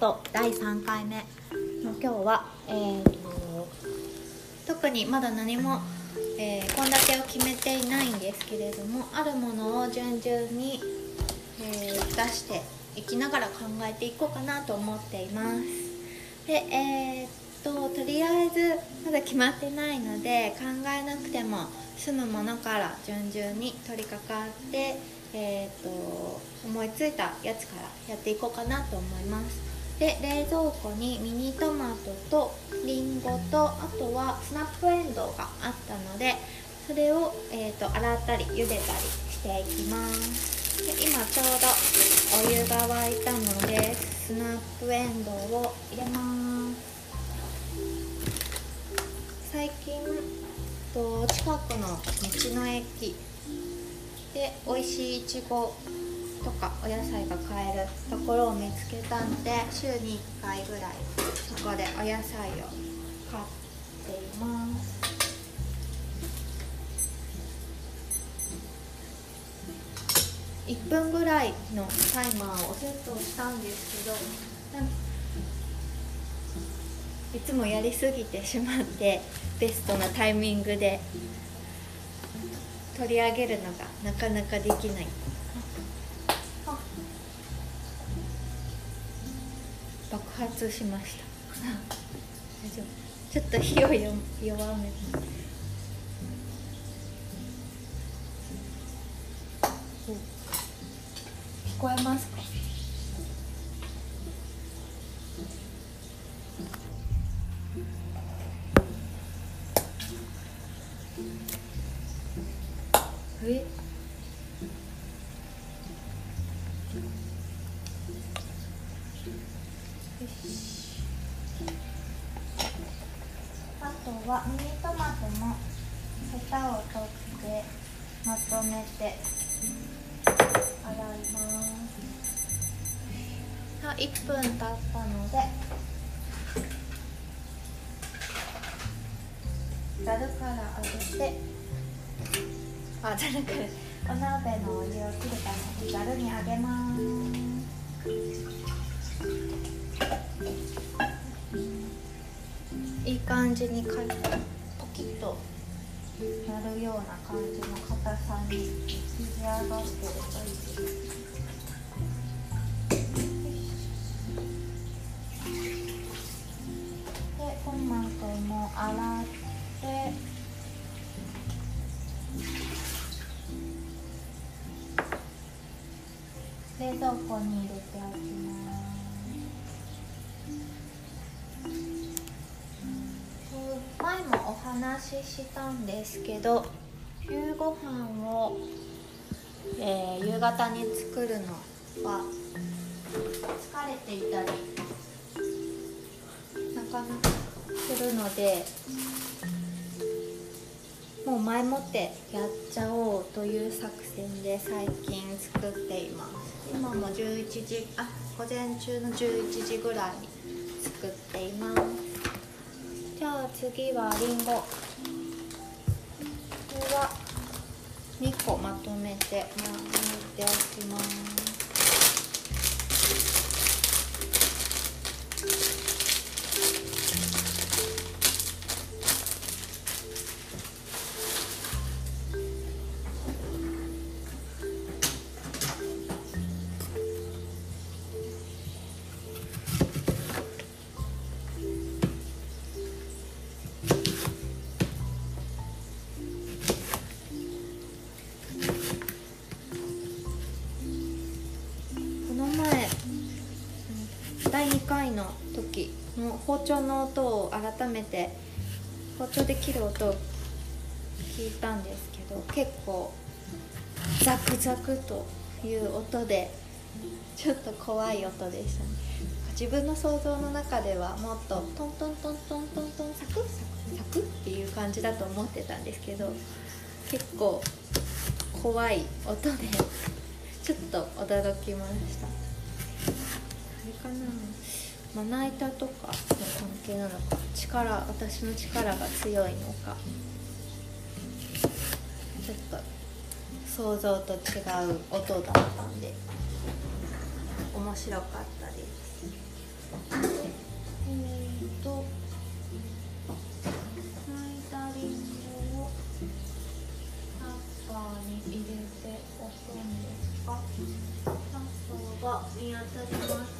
ト第3回目。の今日は、えーと、特にまだ何も献立、えー、を決めていないんですけれどもあるものを順々に、えー、出していきながら考えていこうかなと思っています。でえー、っととりあえずまだ決まってないので考えなくても済むものから順々に取り掛かってえーと、思いついたやつからやっていこうかなと思います。で冷蔵庫にミニトマトとりんごとあとはスナップエンドウがあったのでそれを、えーと、洗ったり茹でたりしていきます。で今ちょうどお湯が沸いたのでスナップエンドウを入れます。最近と近くの道の駅で美味しいいちごとかお野菜が買えるところを見つけたので週に1回ぐらいそこでお野菜を買っています。1分ぐらいのタイマーをセットしたんですけどいつもやりすぎてしまってベストなタイミングで取り上げるのがなかなかできない。爆発しました。大丈夫。ちょっと火を弱め聞こえますか？あとはミニトマトもヘタを取ってまとめて洗います。あ1分経ったのでざるから上げてあじゃなくお鍋のお湯を切るためにざるにあげます。いい感じにかポキッとなるような感じの硬さに仕上がってるといいですでトマトも洗って冷蔵庫に話ししたんですけど夕ご飯を、えー、夕方に作るのは疲れていたりなかなかするのでもう前もってやっちゃおうという作戦で最近作っています。今も11時あ午前中の11時ぐらいに作っています。じゃあ次はりんごこれは2個まとめて巻いておきます。の包丁の音を改めて包丁で切る音を聞いたんですけど結構ザクザクという音でちょっと怖い音でしたね自分の想像の中ではもっとトントントントントントンサクサクサクっていう感じだと思ってたんですけど結構怖い音でちょっと驚きました。あれかな？まな板とかの関係なのか力私の力が強いのかちょっと想像と違う音だったんで面白かったです。えーと巻いたりんごをタッパーに入れておくんですがタッパーが見当たりませ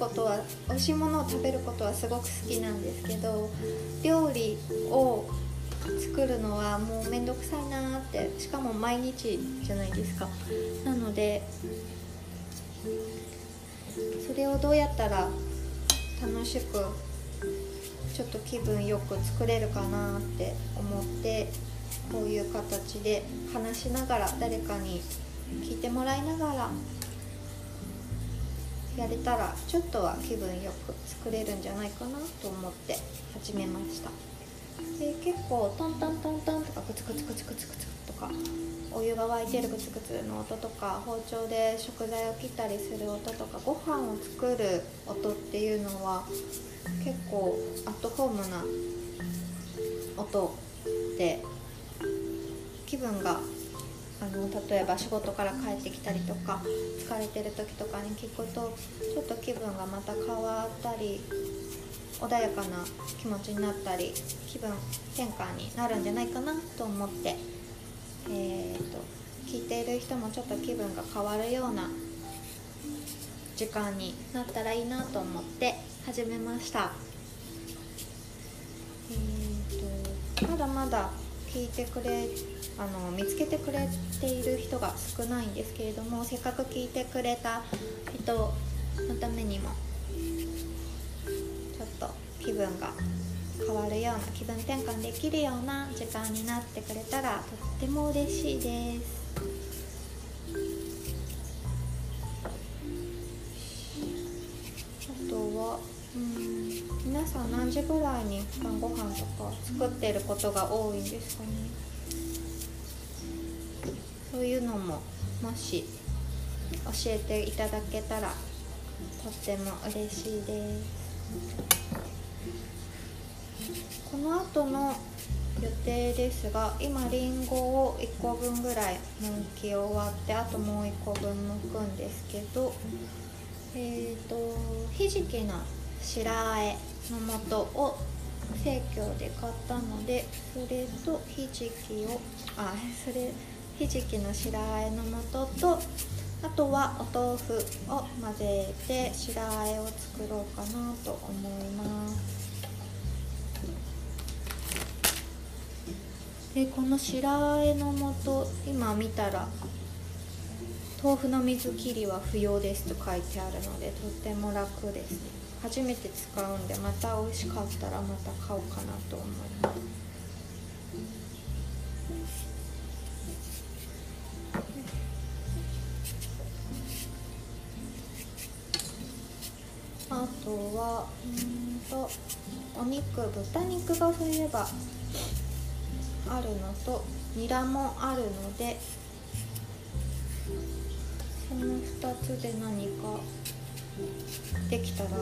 ことは美味しいものを食べることはすごく好きなんですけど料理を作るのはもうめんどくさいなってしかも毎日じゃないですか。なのでそれをどうやったら楽しくちょっと気分よく作れるかなって思ってこういう形で話しながら誰かに聞いてもらいながらやれたらちょっとは気分よく作れるんじゃないかなと思って始めました。で結構トントントントンとかクツクツクツクツクツとかお湯が沸いてるグツグツの音とか包丁で食材を切ったりする音とかご飯を作る音っていうのは結構アットホームな音で気分があの例えば仕事から帰ってきたりとか疲れてる時とかに聞くとちょっと気分がまた変わったり穏やかな気持ちになったり気分転換になるんじゃないかなと思って、えー、と聞いている人もちょっと気分が変わるような時間になったらいいなと思って始めました。えー、とまだまだ聞いてくれあの見つけてくれている人が少ないんですけれどもせっかく聞いてくれた人のためにもちょっと気分が変わるような気分転換できるような時間になってくれたらとっても嬉しいです。あとはうん皆さん何時ぐらいに晩ご飯とか作ってることが多いんですかね。そういうのももし教えていただけたらとっても嬉しいです。この後の予定ですが今りんごを1個分ぐらい剥き終わってあともう1個分剥くんですけどえっ、ー、とひじきの白あえの素を生協で買ったのでそれとひじきをあそれひじきの白あえの素とあとはお豆腐を混ぜて白あえを作ろうかなと思います。でこの白あえの素今見たら豆腐の水切りは不要ですと書いてあるのでとっても楽ですね。初めて使うんでまた美味しかったらまた買おうかなと思います。はうんとお肉豚肉がそういえばあるのとニラもあるのでその2つで何かできたらいいな。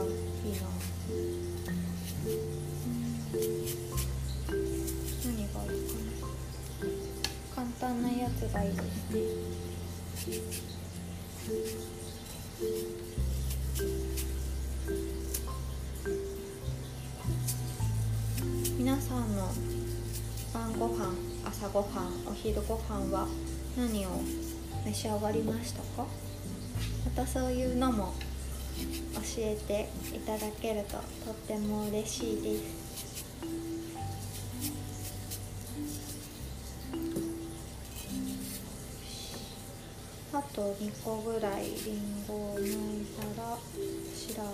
何がいいかな。簡単なやつがいいですね。さんの晩ご飯朝ごはんお昼ご飯は何を召し上がりましたか？またそういうのも教えていただけるととっても嬉しいです。あと2個ぐらいりんごを抜いたら白あ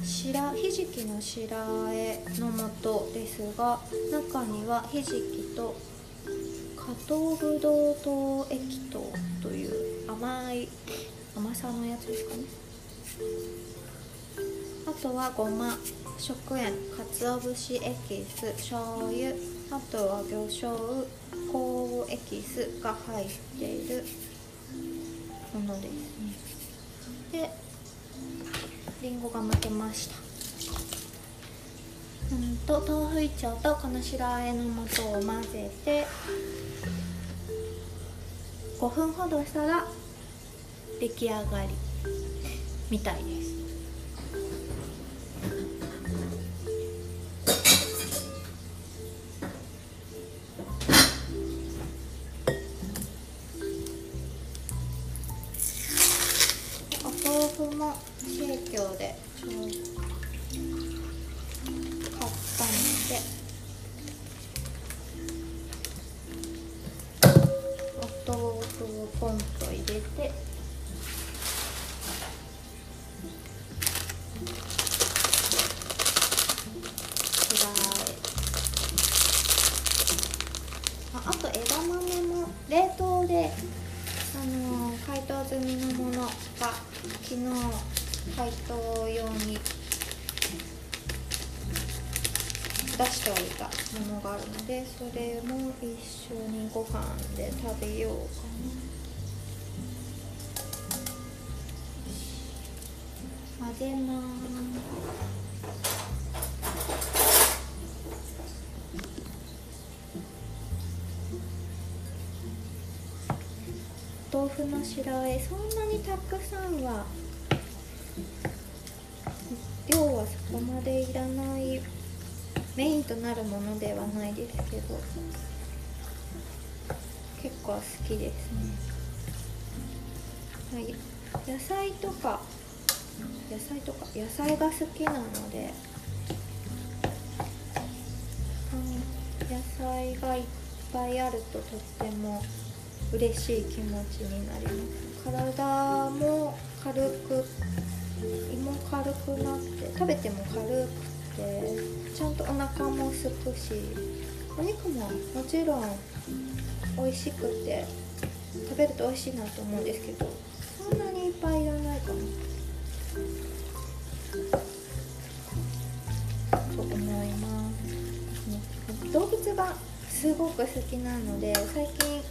え白ひじきの白あえの素ですが中にはひじきと加糖ぶどう糖液糖という甘い甘さのやつですかね。あとはごま食塩鰹節エキス醤油あとは魚醤香エキスが入っているものですでりんごが負けました。うんと豆腐一丁とこの白あえの素を混ぜて5分ほどしたら出来上がりみたいです。生協でちょう買ったので。出しておいたものがあるのでそれも一緒にご飯で食べようかな。混ぜます。豆腐の白あえそんなにたくさんは量はそこまでいらないメインとなるものではないですけど結構好きです。ねはい。野菜とか野菜とか野菜が好きなのでうん。野菜がいっぱいあるととっても嬉しい気持ちになります。体も軽く胃も軽くなって食べても軽くてちゃんとお腹もすくしお肉ももちろん美味しくて食べると美味しいなと思うんですけどそんなにいっぱいいらないかなと思います。動物がすごく好きなので最近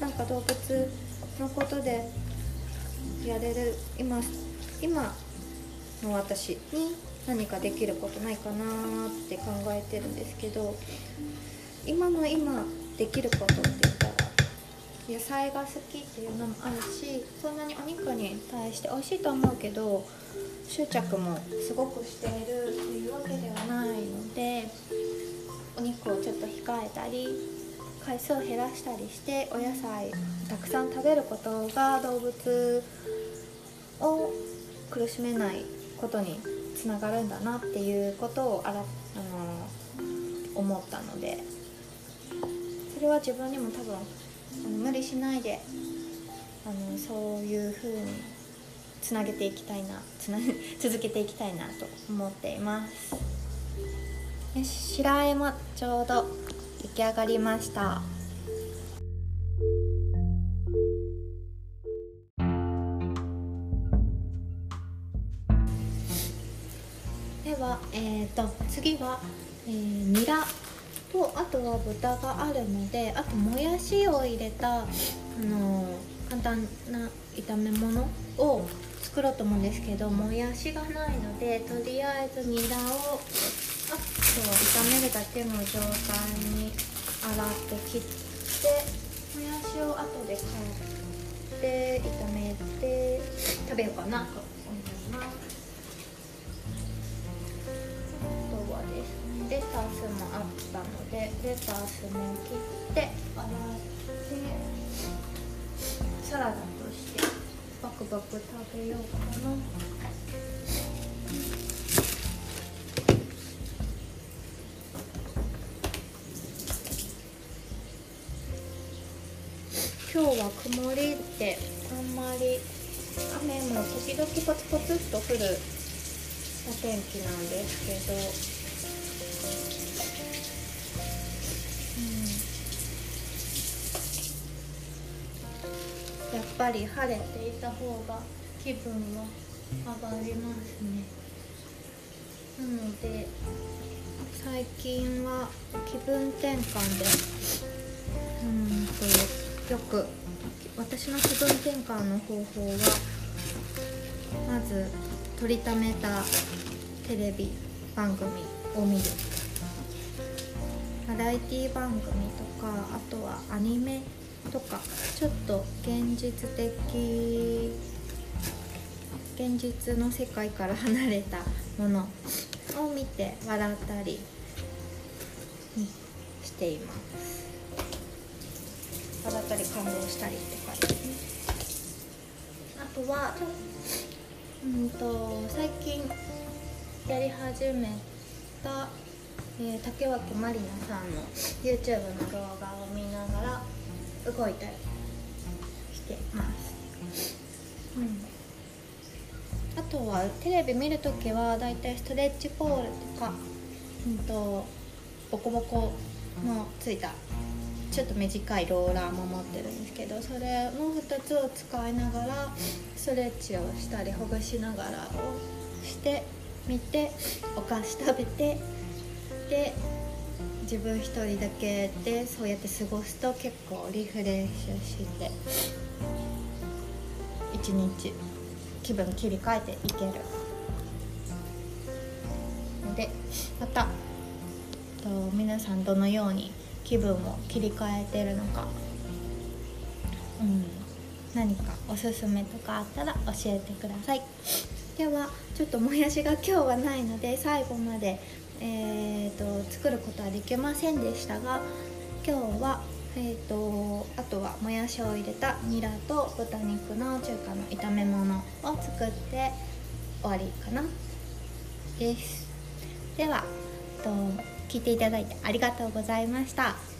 なんか動物のことでやれる今今の私に何かできることないかなって考えてるんですけど今の今できることって言ったら野菜が好きっていうのもあるしそんなにお肉に対して美味しいと思うけど執着もすごくしているというわけではないのでお肉をちょっと控えたり回数を減らしたりしてお野菜たくさん食べることが動物を苦しめないことにつながるんだなっていうことをあらあの思ったのでそれは自分にも多分あの無理しないであのそういう風につなげていきたいなつな 続けていきたいなと思っています。よし白あえもちょうど出来上がりました。次は、えー、ニラとあとは豚があるのであともやしを入れた、あのー簡単な炒め物を作ろうと思うんですけどもやしがないのでとりあえずニラをあとは炒めるだけの状態に洗って切ってもやしを後で買って炒めて食べようかな。とレタスもあったのでレタスも切って洗ってサラダとしてバクバク食べようかな。今日は曇りであんまり雨も時々ポツポツっと降るお天気なんですけど。ぱり晴れていた方が気分は上がりますね。なので最近は気分転換でうんとよく私の気分転換の方法はまず撮りためたテレビ番組を見る。バラエティ番組とかあとはアニメとかちょっと現実的現実の世界から離れたものを見て笑ったりしています。笑ったり感動したりとかですね。あとはうんと最近やり始めた、えー、竹脇まりなさんの YouTube の動画を見ながら動いたりしてます、うん、あとはテレビ見るときはだいたいストレッチポールとか、うんと、ボコボコのついたちょっと短いローラーも持ってるんですけどそれの2つを使いながらストレッチをしたりほぐしながらをしてみてお菓子食べてで自分一人だけでそうやって過ごすと結構リフレッシュして一日気分切り替えていける。のでまたと皆さんどのように気分を切り替えてるのか、うん、何かおすすめとかあったら教えてください。ではちょっともやしが今日はないので最後までえーと、作ることはできませんでしたが今日は、えーと、あとはもやしを入れたニラと豚肉の中華の炒め物を作って終わりかな。です。ではと聞いていただいてありがとうございました。